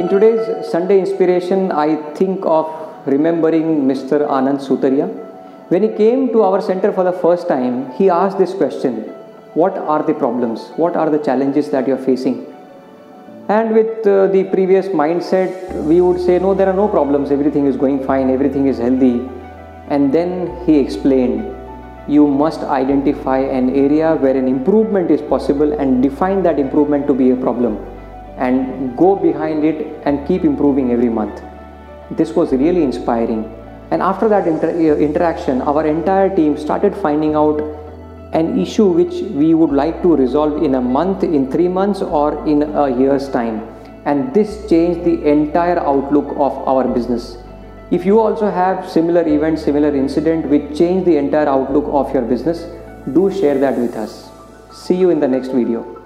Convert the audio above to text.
In today's Sunday inspiration, I think of remembering Mr. Anand Sutaria. When he came to our center for the first time, he asked this question What are the problems? What are the challenges that you are facing? And with uh, the previous mindset, we would say, No, there are no problems, everything is going fine, everything is healthy. And then he explained, You must identify an area where an improvement is possible and define that improvement to be a problem and go behind it and keep improving every month. This was really inspiring. And after that inter- uh, interaction, our entire team started finding out an issue which we would like to resolve in a month, in three months, or in a year's time. And this changed the entire outlook of our business. If you also have similar event, similar incident which change the entire outlook of your business, do share that with us. See you in the next video.